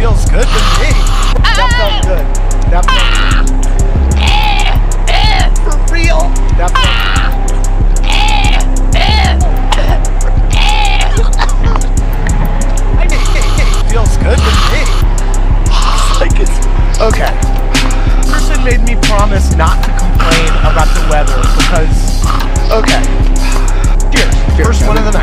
feels good to me. That felt good. That felt good. For real? That felt good. It feels good to me. like it's, okay. Person made me promise not to complain about the weather because, okay. Here, first one of them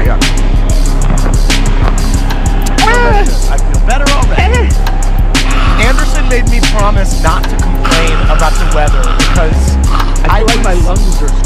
not to complain about the weather because I, I like my lungs are